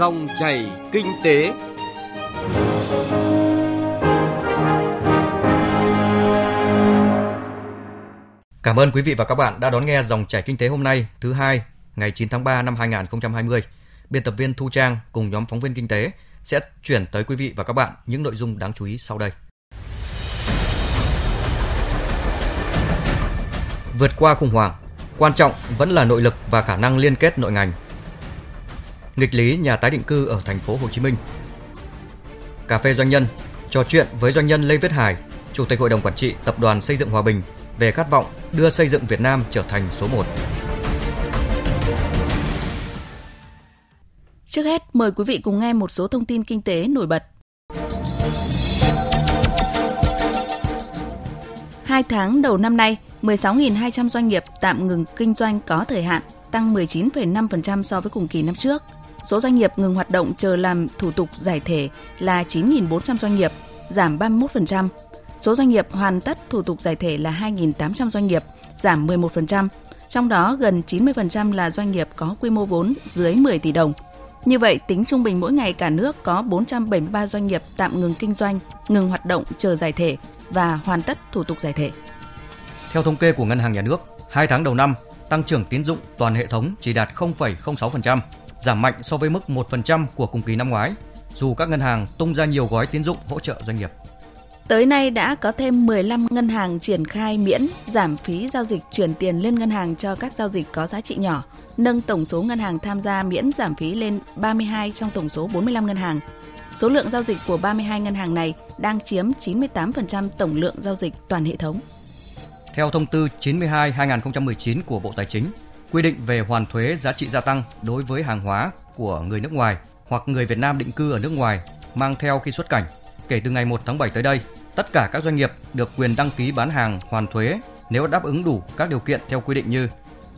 Dòng chảy kinh tế. Cảm ơn quý vị và các bạn đã đón nghe dòng chảy kinh tế hôm nay, thứ hai, ngày 9 tháng 3 năm 2020. Biên tập viên Thu Trang cùng nhóm phóng viên kinh tế sẽ chuyển tới quý vị và các bạn những nội dung đáng chú ý sau đây. Vượt qua khủng hoảng, quan trọng vẫn là nội lực và khả năng liên kết nội ngành. Nghịch lý nhà tái định cư ở thành phố Hồ Chí Minh. Cà phê doanh nhân trò chuyện với doanh nhân Lê Viết Hải, Chủ tịch Hội đồng Quản trị Tập đoàn Xây dựng Hòa Bình về khát vọng đưa xây dựng Việt Nam trở thành số 1. Trước hết, mời quý vị cùng nghe một số thông tin kinh tế nổi bật. Hai tháng đầu năm nay, 16.200 doanh nghiệp tạm ngừng kinh doanh có thời hạn, tăng 19,5% so với cùng kỳ năm trước. Số doanh nghiệp ngừng hoạt động chờ làm thủ tục giải thể là 9.400 doanh nghiệp, giảm 31%. Số doanh nghiệp hoàn tất thủ tục giải thể là 2.800 doanh nghiệp, giảm 11%, trong đó gần 90% là doanh nghiệp có quy mô vốn dưới 10 tỷ đồng. Như vậy, tính trung bình mỗi ngày cả nước có 473 doanh nghiệp tạm ngừng kinh doanh, ngừng hoạt động chờ giải thể và hoàn tất thủ tục giải thể. Theo thống kê của Ngân hàng Nhà nước, 2 tháng đầu năm, tăng trưởng tín dụng toàn hệ thống chỉ đạt 0,06%, giảm mạnh so với mức 1% của cùng kỳ năm ngoái, dù các ngân hàng tung ra nhiều gói tín dụng hỗ trợ doanh nghiệp. Tới nay đã có thêm 15 ngân hàng triển khai miễn giảm phí giao dịch chuyển tiền lên ngân hàng cho các giao dịch có giá trị nhỏ, nâng tổng số ngân hàng tham gia miễn giảm phí lên 32 trong tổng số 45 ngân hàng. Số lượng giao dịch của 32 ngân hàng này đang chiếm 98% tổng lượng giao dịch toàn hệ thống. Theo thông tư 92/2019 của Bộ Tài chính, quy định về hoàn thuế giá trị gia tăng đối với hàng hóa của người nước ngoài hoặc người Việt Nam định cư ở nước ngoài mang theo khi xuất cảnh. Kể từ ngày 1 tháng 7 tới đây, tất cả các doanh nghiệp được quyền đăng ký bán hàng hoàn thuế nếu đáp ứng đủ các điều kiện theo quy định như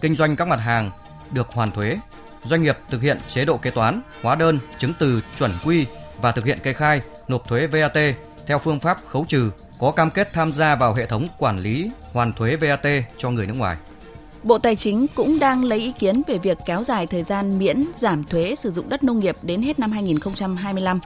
kinh doanh các mặt hàng được hoàn thuế, doanh nghiệp thực hiện chế độ kế toán, hóa đơn, chứng từ chuẩn quy và thực hiện kê khai, nộp thuế VAT theo phương pháp khấu trừ, có cam kết tham gia vào hệ thống quản lý hoàn thuế VAT cho người nước ngoài. Bộ Tài chính cũng đang lấy ý kiến về việc kéo dài thời gian miễn giảm thuế sử dụng đất nông nghiệp đến hết năm 2025.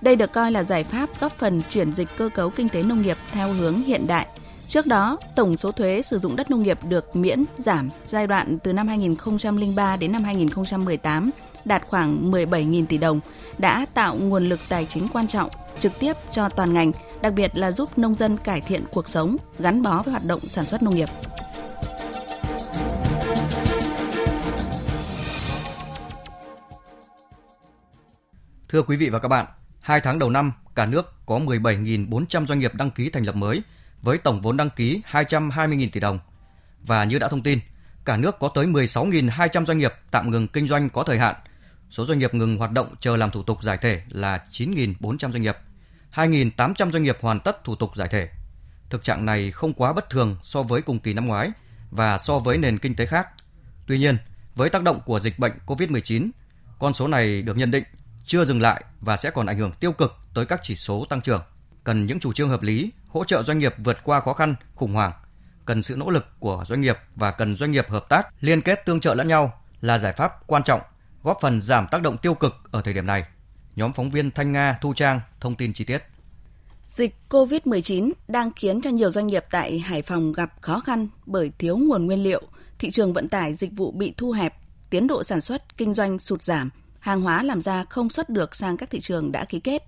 Đây được coi là giải pháp góp phần chuyển dịch cơ cấu kinh tế nông nghiệp theo hướng hiện đại. Trước đó, tổng số thuế sử dụng đất nông nghiệp được miễn giảm giai đoạn từ năm 2003 đến năm 2018 đạt khoảng 17.000 tỷ đồng, đã tạo nguồn lực tài chính quan trọng trực tiếp cho toàn ngành, đặc biệt là giúp nông dân cải thiện cuộc sống, gắn bó với hoạt động sản xuất nông nghiệp. Thưa quý vị và các bạn, 2 tháng đầu năm, cả nước có 17.400 doanh nghiệp đăng ký thành lập mới với tổng vốn đăng ký 220.000 tỷ đồng. Và như đã thông tin, cả nước có tới 16.200 doanh nghiệp tạm ngừng kinh doanh có thời hạn. Số doanh nghiệp ngừng hoạt động chờ làm thủ tục giải thể là 9.400 doanh nghiệp. 2.800 doanh nghiệp hoàn tất thủ tục giải thể. Thực trạng này không quá bất thường so với cùng kỳ năm ngoái và so với nền kinh tế khác. Tuy nhiên, với tác động của dịch bệnh COVID-19, con số này được nhận định chưa dừng lại và sẽ còn ảnh hưởng tiêu cực tới các chỉ số tăng trưởng. Cần những chủ trương hợp lý, hỗ trợ doanh nghiệp vượt qua khó khăn, khủng hoảng. Cần sự nỗ lực của doanh nghiệp và cần doanh nghiệp hợp tác, liên kết tương trợ lẫn nhau là giải pháp quan trọng, góp phần giảm tác động tiêu cực ở thời điểm này. Nhóm phóng viên Thanh Nga, Thu Trang thông tin chi tiết. Dịch COVID-19 đang khiến cho nhiều doanh nghiệp tại Hải Phòng gặp khó khăn bởi thiếu nguồn nguyên liệu, thị trường vận tải dịch vụ bị thu hẹp, tiến độ sản xuất, kinh doanh sụt giảm, hàng hóa làm ra không xuất được sang các thị trường đã ký kết.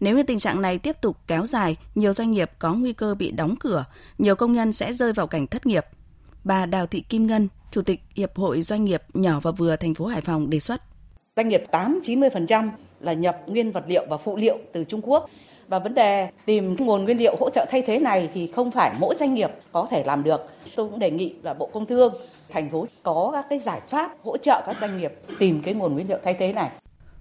Nếu như tình trạng này tiếp tục kéo dài, nhiều doanh nghiệp có nguy cơ bị đóng cửa, nhiều công nhân sẽ rơi vào cảnh thất nghiệp. Bà Đào Thị Kim Ngân, Chủ tịch Hiệp hội Doanh nghiệp nhỏ và vừa thành phố Hải Phòng đề xuất. Doanh nghiệp 8-90% là nhập nguyên vật liệu và phụ liệu từ Trung Quốc. Và vấn đề tìm nguồn nguyên liệu hỗ trợ thay thế này thì không phải mỗi doanh nghiệp có thể làm được. Tôi cũng đề nghị là Bộ Công Thương, thành phố có các cái giải pháp hỗ trợ các doanh nghiệp tìm cái nguồn nguyên liệu thay thế này.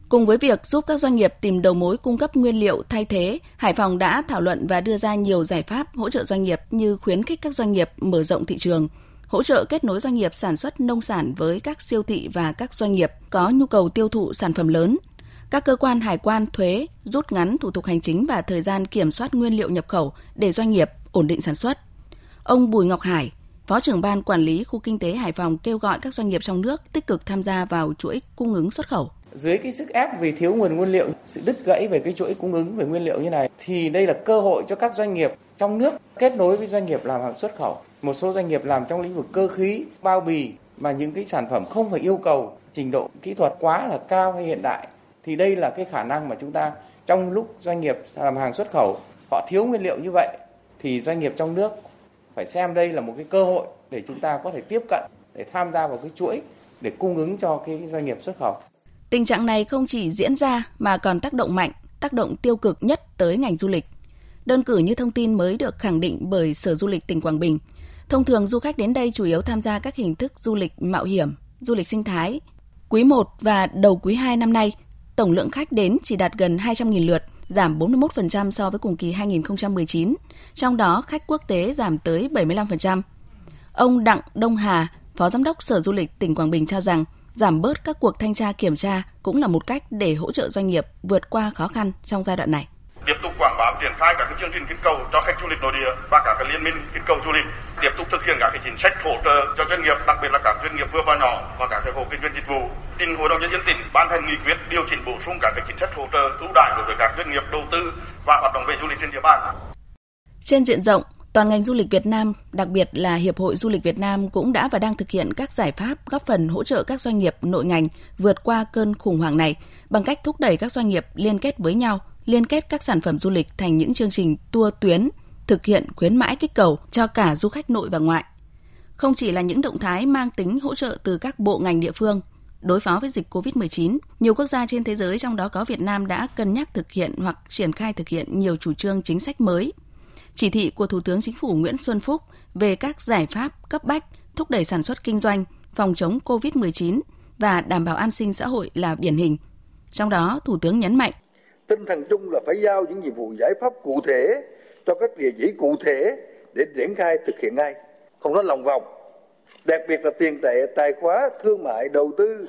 Cùng với việc giúp các doanh nghiệp tìm đầu mối cung cấp nguyên liệu thay thế, Hải Phòng đã thảo luận và đưa ra nhiều giải pháp hỗ trợ doanh nghiệp như khuyến khích các doanh nghiệp mở rộng thị trường, hỗ trợ kết nối doanh nghiệp sản xuất nông sản với các siêu thị và các doanh nghiệp có nhu cầu tiêu thụ sản phẩm lớn. Các cơ quan hải quan thuế rút ngắn thủ tục hành chính và thời gian kiểm soát nguyên liệu nhập khẩu để doanh nghiệp ổn định sản xuất. Ông Bùi Ngọc Hải, Phó trưởng ban quản lý khu kinh tế Hải Phòng kêu gọi các doanh nghiệp trong nước tích cực tham gia vào chuỗi cung ứng xuất khẩu dưới cái sức ép vì thiếu nguồn nguyên liệu, sự đứt gãy về cái chuỗi cung ứng về nguyên liệu như này thì đây là cơ hội cho các doanh nghiệp trong nước kết nối với doanh nghiệp làm hàng xuất khẩu. Một số doanh nghiệp làm trong lĩnh vực cơ khí, bao bì mà những cái sản phẩm không phải yêu cầu trình độ kỹ thuật quá là cao hay hiện đại thì đây là cái khả năng mà chúng ta trong lúc doanh nghiệp làm hàng xuất khẩu họ thiếu nguyên liệu như vậy thì doanh nghiệp trong nước phải xem đây là một cái cơ hội để chúng ta có thể tiếp cận để tham gia vào cái chuỗi để cung ứng cho cái doanh nghiệp xuất khẩu. Tình trạng này không chỉ diễn ra mà còn tác động mạnh, tác động tiêu cực nhất tới ngành du lịch. Đơn cử như thông tin mới được khẳng định bởi Sở Du lịch tỉnh Quảng Bình. Thông thường du khách đến đây chủ yếu tham gia các hình thức du lịch mạo hiểm, du lịch sinh thái. Quý 1 và đầu quý 2 năm nay, tổng lượng khách đến chỉ đạt gần 200.000 lượt, giảm 41% so với cùng kỳ 2019, trong đó khách quốc tế giảm tới 75%. Ông Đặng Đông Hà, Phó Giám đốc Sở Du lịch tỉnh Quảng Bình cho rằng giảm bớt các cuộc thanh tra kiểm tra cũng là một cách để hỗ trợ doanh nghiệp vượt qua khó khăn trong giai đoạn này. Tiếp tục quảng bá triển khai các cái chương trình kích cầu cho khách du lịch nội địa và các cái liên minh kích cầu du lịch, tiếp tục thực hiện các cái chính sách hỗ trợ cho doanh nghiệp, đặc biệt là các doanh nghiệp vừa và nhỏ và các cái hộ kinh doanh dịch vụ. Trình Hội đồng nhân dân tỉnh ban hành nghị quyết điều chỉnh bổ sung các cái chính sách hỗ trợ ưu đãi đối với các doanh nghiệp đầu tư và hoạt động về du lịch trên địa bàn. Trên diện rộng, Toàn ngành du lịch Việt Nam, đặc biệt là Hiệp hội Du lịch Việt Nam cũng đã và đang thực hiện các giải pháp góp phần hỗ trợ các doanh nghiệp nội ngành vượt qua cơn khủng hoảng này bằng cách thúc đẩy các doanh nghiệp liên kết với nhau, liên kết các sản phẩm du lịch thành những chương trình tour tuyến, thực hiện khuyến mãi kích cầu cho cả du khách nội và ngoại. Không chỉ là những động thái mang tính hỗ trợ từ các bộ ngành địa phương, đối phó với dịch COVID-19, nhiều quốc gia trên thế giới trong đó có Việt Nam đã cân nhắc thực hiện hoặc triển khai thực hiện nhiều chủ trương chính sách mới chỉ thị của Thủ tướng Chính phủ Nguyễn Xuân Phúc về các giải pháp cấp bách thúc đẩy sản xuất kinh doanh, phòng chống COVID-19 và đảm bảo an sinh xã hội là điển hình. Trong đó, Thủ tướng nhấn mạnh Tinh thần chung là phải giao những nhiệm vụ giải pháp cụ thể cho các địa chỉ cụ thể để triển khai thực hiện ngay, không nói lòng vòng. Đặc biệt là tiền tệ, tài khóa, thương mại, đầu tư,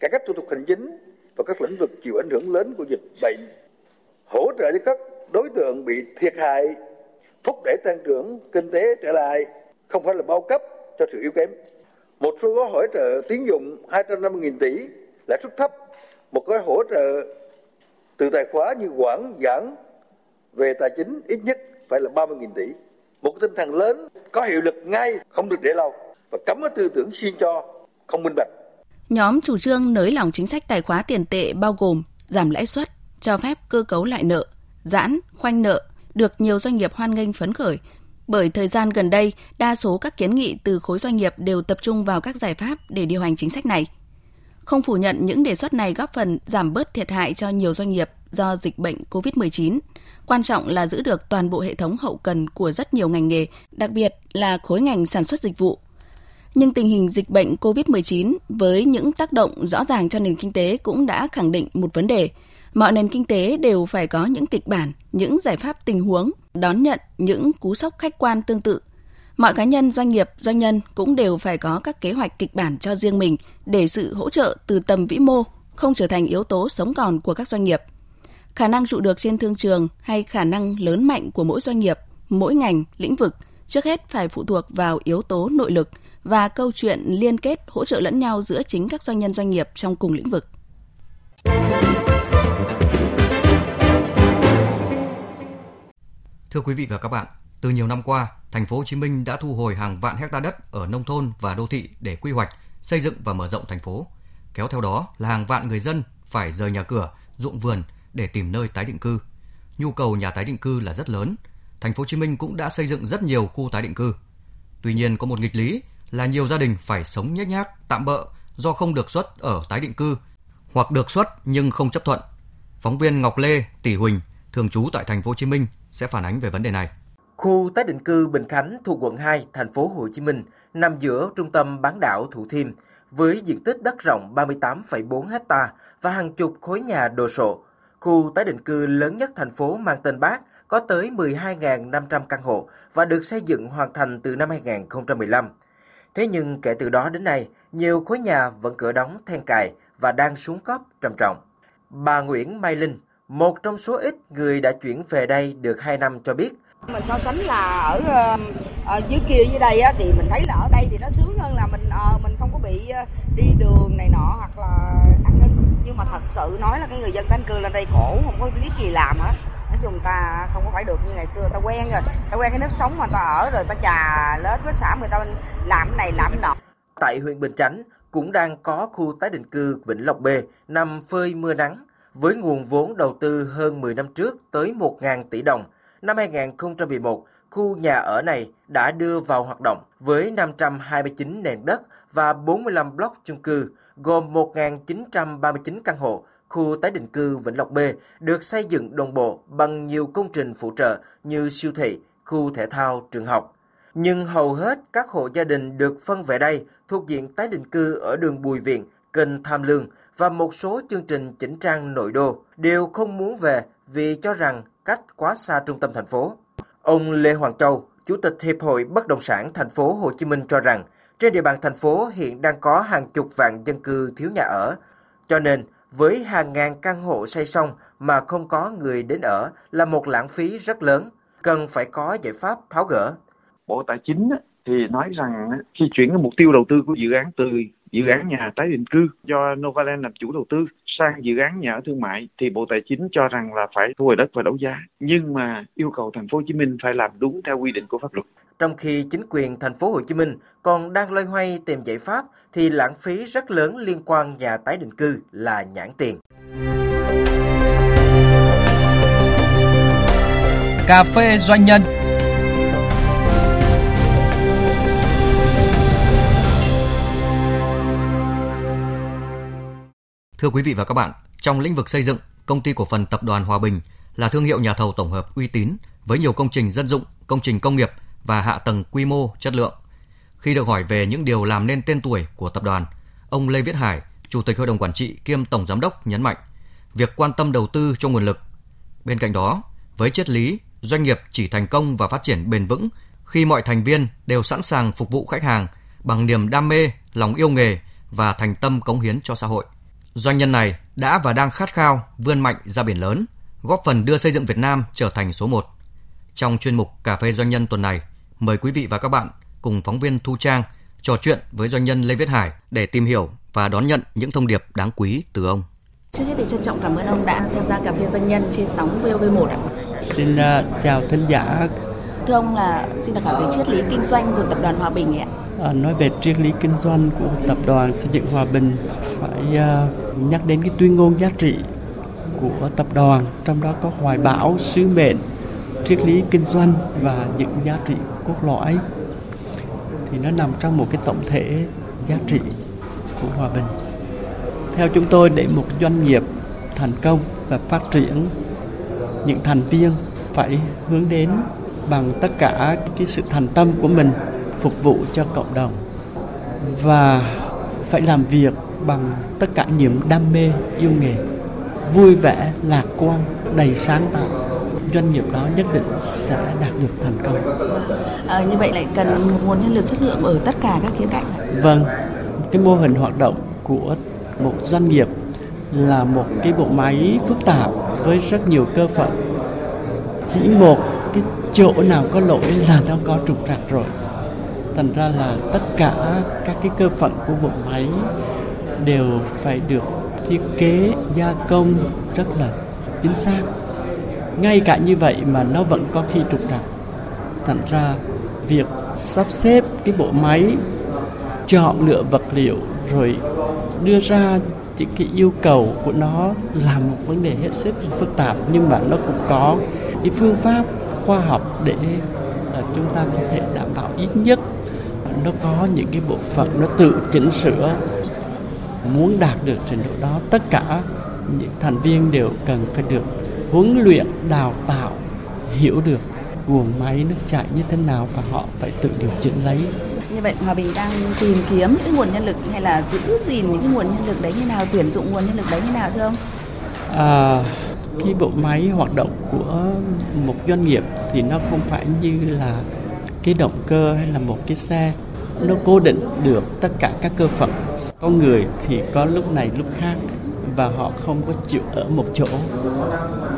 cải cách thủ tục hành chính và các lĩnh vực chịu ảnh hưởng lớn của dịch bệnh. Hỗ trợ cho các đối tượng bị thiệt hại thúc đẩy tăng trưởng kinh tế trở lại không phải là bao cấp cho sự yếu kém. Một số gói hỗ trợ tín dụng 250.000 tỷ lãi suất thấp, một gói hỗ trợ từ tài khóa như quản giảng về tài chính ít nhất phải là 30.000 tỷ. Một tinh thần lớn có hiệu lực ngay, không được để lâu và cấm cái tư tưởng xin cho, không minh bạch. Nhóm chủ trương nới lỏng chính sách tài khóa tiền tệ bao gồm giảm lãi suất, cho phép cơ cấu lại nợ, giãn, khoanh nợ, được nhiều doanh nghiệp hoan nghênh phấn khởi. Bởi thời gian gần đây, đa số các kiến nghị từ khối doanh nghiệp đều tập trung vào các giải pháp để điều hành chính sách này. Không phủ nhận những đề xuất này góp phần giảm bớt thiệt hại cho nhiều doanh nghiệp do dịch bệnh COVID-19. Quan trọng là giữ được toàn bộ hệ thống hậu cần của rất nhiều ngành nghề, đặc biệt là khối ngành sản xuất dịch vụ. Nhưng tình hình dịch bệnh COVID-19 với những tác động rõ ràng cho nền kinh tế cũng đã khẳng định một vấn đề – mọi nền kinh tế đều phải có những kịch bản, những giải pháp tình huống, đón nhận những cú sốc khách quan tương tự. Mọi cá nhân, doanh nghiệp, doanh nhân cũng đều phải có các kế hoạch kịch bản cho riêng mình để sự hỗ trợ từ tầm vĩ mô không trở thành yếu tố sống còn của các doanh nghiệp. Khả năng trụ được trên thương trường hay khả năng lớn mạnh của mỗi doanh nghiệp, mỗi ngành, lĩnh vực trước hết phải phụ thuộc vào yếu tố nội lực và câu chuyện liên kết hỗ trợ lẫn nhau giữa chính các doanh nhân doanh nghiệp trong cùng lĩnh vực. Thưa quý vị và các bạn, từ nhiều năm qua, thành phố Hồ Chí Minh đã thu hồi hàng vạn hecta đất ở nông thôn và đô thị để quy hoạch, xây dựng và mở rộng thành phố. Kéo theo đó là hàng vạn người dân phải rời nhà cửa, ruộng vườn để tìm nơi tái định cư. Nhu cầu nhà tái định cư là rất lớn. Thành phố Hồ Chí Minh cũng đã xây dựng rất nhiều khu tái định cư. Tuy nhiên có một nghịch lý là nhiều gia đình phải sống nhếch nhác, tạm bợ do không được xuất ở tái định cư hoặc được xuất nhưng không chấp thuận. Phóng viên Ngọc Lê, Tỷ Huỳnh, thường trú tại thành phố Hồ Chí Minh sẽ phản ánh về vấn đề này. Khu tái định cư Bình Khánh thuộc quận 2, thành phố Hồ Chí Minh nằm giữa trung tâm bán đảo Thủ Thiêm với diện tích đất rộng 38,4 ha và hàng chục khối nhà đồ sộ. Khu tái định cư lớn nhất thành phố mang tên Bác có tới 12.500 căn hộ và được xây dựng hoàn thành từ năm 2015. Thế nhưng kể từ đó đến nay, nhiều khối nhà vẫn cửa đóng then cài và đang xuống cấp trầm trọng. Bà Nguyễn Mai Linh, một trong số ít người đã chuyển về đây được 2 năm cho biết. Mình so sánh là ở, ở dưới kia dưới đây á, thì mình thấy là ở đây thì nó sướng hơn là mình à, mình không có bị đi đường này nọ hoặc là an ninh. Nhưng mà thật sự nói là cái người dân tái cư lên đây khổ không có biết gì làm hết nói chung ta không có phải được như ngày xưa ta quen rồi ta quen cái nếp sống mà ta ở rồi ta trà lết với xã người ta làm này làm nọ tại huyện Bình Chánh cũng đang có khu tái định cư Vĩnh Lộc B nằm phơi mưa nắng với nguồn vốn đầu tư hơn 10 năm trước tới 1.000 tỷ đồng. Năm 2011, khu nhà ở này đã đưa vào hoạt động với 529 nền đất và 45 block chung cư, gồm 1.939 căn hộ. Khu tái định cư Vĩnh Lộc B được xây dựng đồng bộ bằng nhiều công trình phụ trợ như siêu thị, khu thể thao, trường học. Nhưng hầu hết các hộ gia đình được phân về đây thuộc diện tái định cư ở đường Bùi Viện, kênh Tham Lương và một số chương trình chỉnh trang nội đô đều không muốn về vì cho rằng cách quá xa trung tâm thành phố. Ông Lê Hoàng Châu, Chủ tịch Hiệp hội Bất động sản thành phố Hồ Chí Minh cho rằng trên địa bàn thành phố hiện đang có hàng chục vạn dân cư thiếu nhà ở, cho nên với hàng ngàn căn hộ xây xong mà không có người đến ở là một lãng phí rất lớn, cần phải có giải pháp tháo gỡ. Bộ Tài chính thì nói rằng khi chuyển cái mục tiêu đầu tư của dự án từ dự án nhà tái định cư do Novaland làm chủ đầu tư sang dự án nhà ở thương mại thì Bộ Tài chính cho rằng là phải thu hồi đất và đấu giá nhưng mà yêu cầu thành phố Hồ Chí Minh phải làm đúng theo quy định của pháp luật. Trong khi chính quyền thành phố Hồ Chí Minh còn đang loay hoay tìm giải pháp thì lãng phí rất lớn liên quan nhà tái định cư là nhãn tiền. Cà phê doanh nhân Thưa quý vị và các bạn, trong lĩnh vực xây dựng, công ty cổ phần tập đoàn Hòa Bình là thương hiệu nhà thầu tổng hợp uy tín với nhiều công trình dân dụng, công trình công nghiệp và hạ tầng quy mô chất lượng. Khi được hỏi về những điều làm nên tên tuổi của tập đoàn, ông Lê Viết Hải, Chủ tịch Hội đồng Quản trị kiêm Tổng Giám đốc nhấn mạnh việc quan tâm đầu tư cho nguồn lực. Bên cạnh đó, với triết lý doanh nghiệp chỉ thành công và phát triển bền vững khi mọi thành viên đều sẵn sàng phục vụ khách hàng bằng niềm đam mê, lòng yêu nghề và thành tâm cống hiến cho xã hội. Doanh nhân này đã và đang khát khao vươn mạnh ra biển lớn, góp phần đưa xây dựng Việt Nam trở thành số 1. Trong chuyên mục Cà phê Doanh nhân tuần này, mời quý vị và các bạn cùng phóng viên Thu Trang trò chuyện với doanh nhân Lê Viết Hải để tìm hiểu và đón nhận những thông điệp đáng quý từ ông. Trước hết thì trân trọng cảm ơn ông đã tham gia cà phê doanh nhân trên sóng VOV1 ạ. Xin uh, chào thính giả. Thưa ông là xin được hỏi về triết lý kinh doanh của tập đoàn Hòa Bình ạ. À, nói về triết lý kinh doanh của tập đoàn xây dựng Hòa Bình phải uh, nhắc đến cái tuyên ngôn giá trị của tập đoàn trong đó có hoài bão sứ mệnh triết lý kinh doanh và những giá trị cốt lõi thì nó nằm trong một cái tổng thể giá trị của Hòa Bình. Theo chúng tôi để một doanh nghiệp thành công và phát triển những thành viên phải hướng đến bằng tất cả cái sự thành tâm của mình phục vụ cho cộng đồng và phải làm việc bằng tất cả niềm đam mê yêu nghề vui vẻ lạc quan đầy sáng tạo doanh nghiệp đó nhất định sẽ đạt được thành công. À, như vậy lại cần một nguồn nhân lực chất lượng ở tất cả các khía cạnh. Vâng, cái mô hình hoạt động của một doanh nghiệp là một cái bộ máy phức tạp với rất nhiều cơ phận. Chỉ một cái chỗ nào có lỗi là nó có trục trặc rồi. Thành ra là tất cả các cái cơ phận của bộ máy đều phải được thiết kế, gia công rất là chính xác. Ngay cả như vậy mà nó vẫn có khi trục trặc. Thành ra việc sắp xếp cái bộ máy, chọn lựa vật liệu, rồi đưa ra những cái yêu cầu của nó là một vấn đề hết sức phức tạp, nhưng mà nó cũng có cái phương pháp khoa học để ờ, chúng ta có thể đảm bảo ít nhất nó có những cái bộ phận nó tự chỉnh sửa muốn đạt được trình độ đó tất cả những thành viên đều cần phải được huấn luyện đào tạo hiểu được guồng máy nước chảy như thế nào và họ phải tự điều chỉnh lấy như vậy Hòa Bình đang tìm kiếm những nguồn nhân lực hay là giữ gìn những cái nguồn nhân lực đấy như nào tuyển dụng nguồn nhân lực đấy như nào thưa ông? À, cái bộ máy hoạt động của một doanh nghiệp thì nó không phải như là cái động cơ hay là một cái xe nó cố định được tất cả các cơ phận. Con người thì có lúc này lúc khác và họ không có chịu ở một chỗ.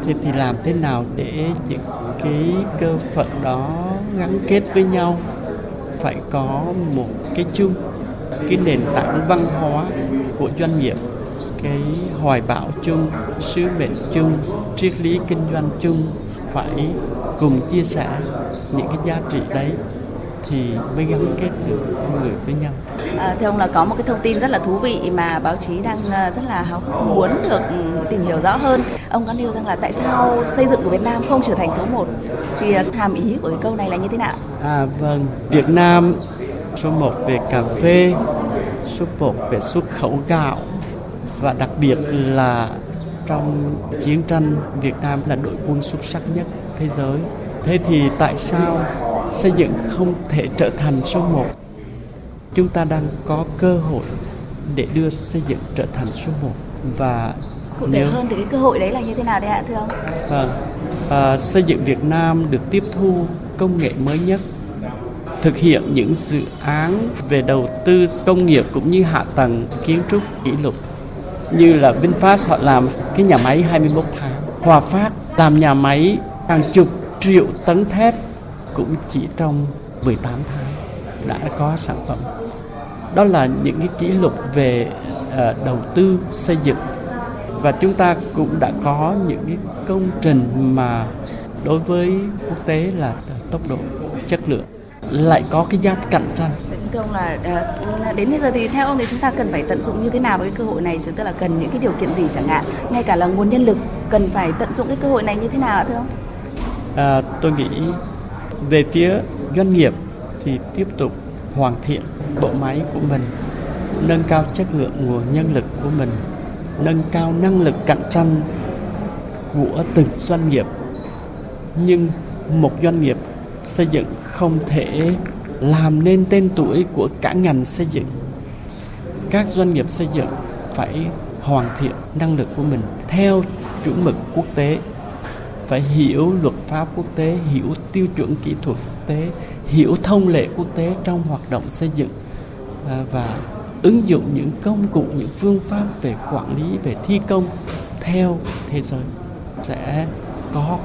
Thế thì làm thế nào để những cái cơ phận đó gắn kết với nhau? Phải có một cái chung cái nền tảng văn hóa của doanh nghiệp cái hoài bão chung, sứ mệnh chung, triết lý kinh doanh chung. Phải cùng chia sẻ những cái giá trị đấy thì mới gắn kết được con người với nhau. À, thưa ông là có một cái thông tin rất là thú vị mà báo chí đang ờ, rất là háo hức muốn được ừ, tìm hiểu rõ hơn. Ông có nêu rằng là tại sao xây dựng của Việt Nam không trở thành số 1? Thì ờ, hàm ý của cái câu này là như thế nào? À vâng, Việt Nam số 1 về cà phê, số 1 về xuất khẩu gạo và đặc biệt là trong chiến tranh Việt Nam là đội quân xuất sắc nhất thế giới. Thế thì tại sao xây dựng không thể trở thành số 1? Chúng ta đang có cơ hội để đưa xây dựng trở thành số 1 và Cụ thể hơn thì cái cơ hội đấy là như thế nào đấy ạ thưa ông? Vâng, à, xây dựng Việt Nam được tiếp thu công nghệ mới nhất thực hiện những dự án về đầu tư công nghiệp cũng như hạ tầng kiến trúc kỷ lục như là VinFast họ làm cái nhà máy 21 tháng Hòa Phát làm nhà máy hàng chục triệu tấn thép cũng chỉ trong 18 tháng đã có sản phẩm. Đó là những cái kỷ lục về uh, đầu tư xây dựng. Và chúng ta cũng đã có những cái công trình mà đối với quốc tế là tốc độ chất lượng lại có cái giá cạnh tranh. Thưa ông là à, đến bây giờ thì theo ông thì chúng ta cần phải tận dụng như thế nào với cái cơ hội này? Tức là cần những cái điều kiện gì chẳng hạn? Ngay cả là nguồn nhân lực cần phải tận dụng cái cơ hội này như thế nào ạ thưa ông? À, tôi nghĩ về phía doanh nghiệp thì tiếp tục hoàn thiện bộ máy của mình, nâng cao chất lượng nguồn nhân lực của mình, nâng cao năng lực cạnh tranh của từng doanh nghiệp. Nhưng một doanh nghiệp xây dựng không thể làm nên tên tuổi của cả ngành xây dựng. Các doanh nghiệp xây dựng phải hoàn thiện năng lực của mình theo chuẩn mực quốc tế phải hiểu luật pháp quốc tế, hiểu tiêu chuẩn kỹ thuật quốc tế, hiểu thông lệ quốc tế trong hoạt động xây dựng à, và ứng dụng những công cụ, những phương pháp về quản lý, về thi công theo thế giới sẽ có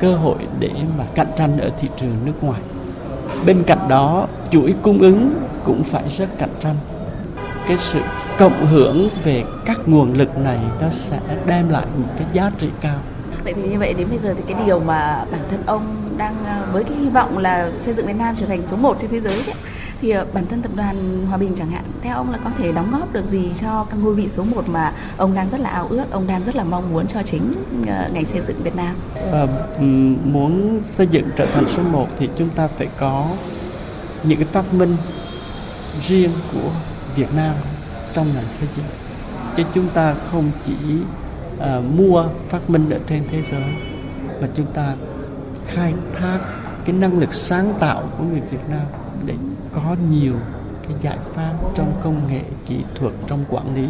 cơ hội để mà cạnh tranh ở thị trường nước ngoài. Bên cạnh đó, chuỗi cung ứng cũng phải rất cạnh tranh. Cái sự cộng hưởng về các nguồn lực này nó sẽ đem lại một cái giá trị cao vậy thì như vậy đến bây giờ thì cái điều mà bản thân ông đang ờ, với cái hy vọng là xây dựng Việt Nam trở thành số 1 trên thế giới ấy, thì ờ, bản thân tập đoàn Hòa Bình chẳng hạn theo ông là có thể đóng góp được gì cho căn ngôi vị số 1 mà ông đang rất là ao ước ông đang rất là mong muốn cho chính ờ, ngành xây dựng Việt Nam? À, muốn xây dựng trở thành số 1 thì chúng ta phải có những cái phát minh riêng của Việt Nam trong ngành xây dựng. Chứ chúng ta không chỉ uh, mua phát minh ở trên thế giới. Và chúng ta khai thác cái năng lực sáng tạo của người Việt Nam để có nhiều cái giải pháp trong công nghệ kỹ thuật trong quản lý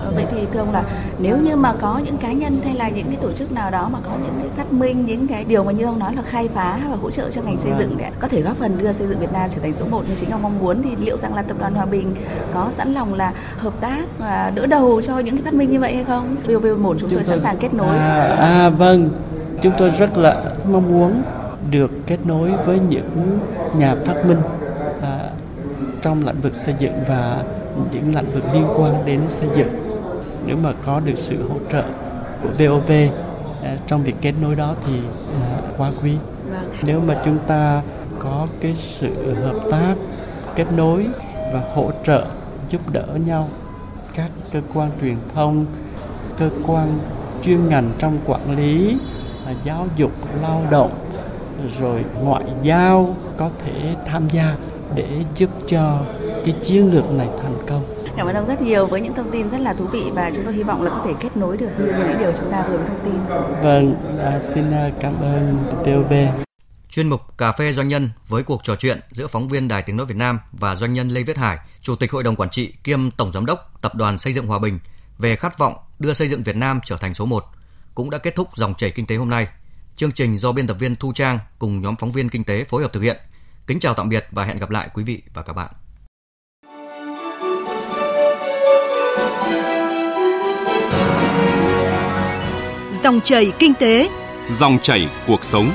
ờ, vậy thì thưa ông là nếu như mà có những cá nhân hay là những cái tổ chức nào đó mà có những cái phát minh những cái điều mà như ông nói là khai phá và hỗ trợ cho ngành xây dựng để có thể góp phần đưa xây dựng Việt Nam trở thành số 1 như chính ông mong muốn thì liệu rằng là tập đoàn Hòa Bình có sẵn lòng là hợp tác và đỡ đầu cho những cái phát minh như vậy hay không? VOV1 chúng, chúng tôi sẵn sàng kết nối. À, à vâng, chúng tôi rất là mong muốn được kết nối với những nhà phát minh trong lĩnh vực xây dựng và những lĩnh vực liên quan đến xây dựng nếu mà có được sự hỗ trợ của VOV à, trong việc kết nối đó thì quá quý vâng. nếu mà chúng ta có cái sự hợp tác kết nối và hỗ trợ giúp đỡ nhau các cơ quan truyền thông cơ quan chuyên ngành trong quản lý à, giáo dục lao động rồi ngoại giao có thể tham gia để giúp cho cái chiến lược này thành công. Cảm ơn ông rất nhiều với những thông tin rất là thú vị và chúng tôi hy vọng là có thể kết nối được như những điều chúng ta vừa thông tin. Vâng, à, xin à, cảm ơn TOV. Chuyên mục Cà phê Doanh nhân với cuộc trò chuyện giữa phóng viên Đài Tiếng Nói Việt Nam và doanh nhân Lê Viết Hải, Chủ tịch Hội đồng Quản trị kiêm Tổng Giám đốc Tập đoàn Xây dựng Hòa Bình về khát vọng đưa xây dựng Việt Nam trở thành số 1 cũng đã kết thúc dòng chảy kinh tế hôm nay. Chương trình do biên tập viên Thu Trang cùng nhóm phóng viên kinh tế phối hợp thực hiện. Kính chào tạm biệt và hẹn gặp lại quý vị và các bạn. Dòng chảy kinh tế, dòng chảy cuộc sống.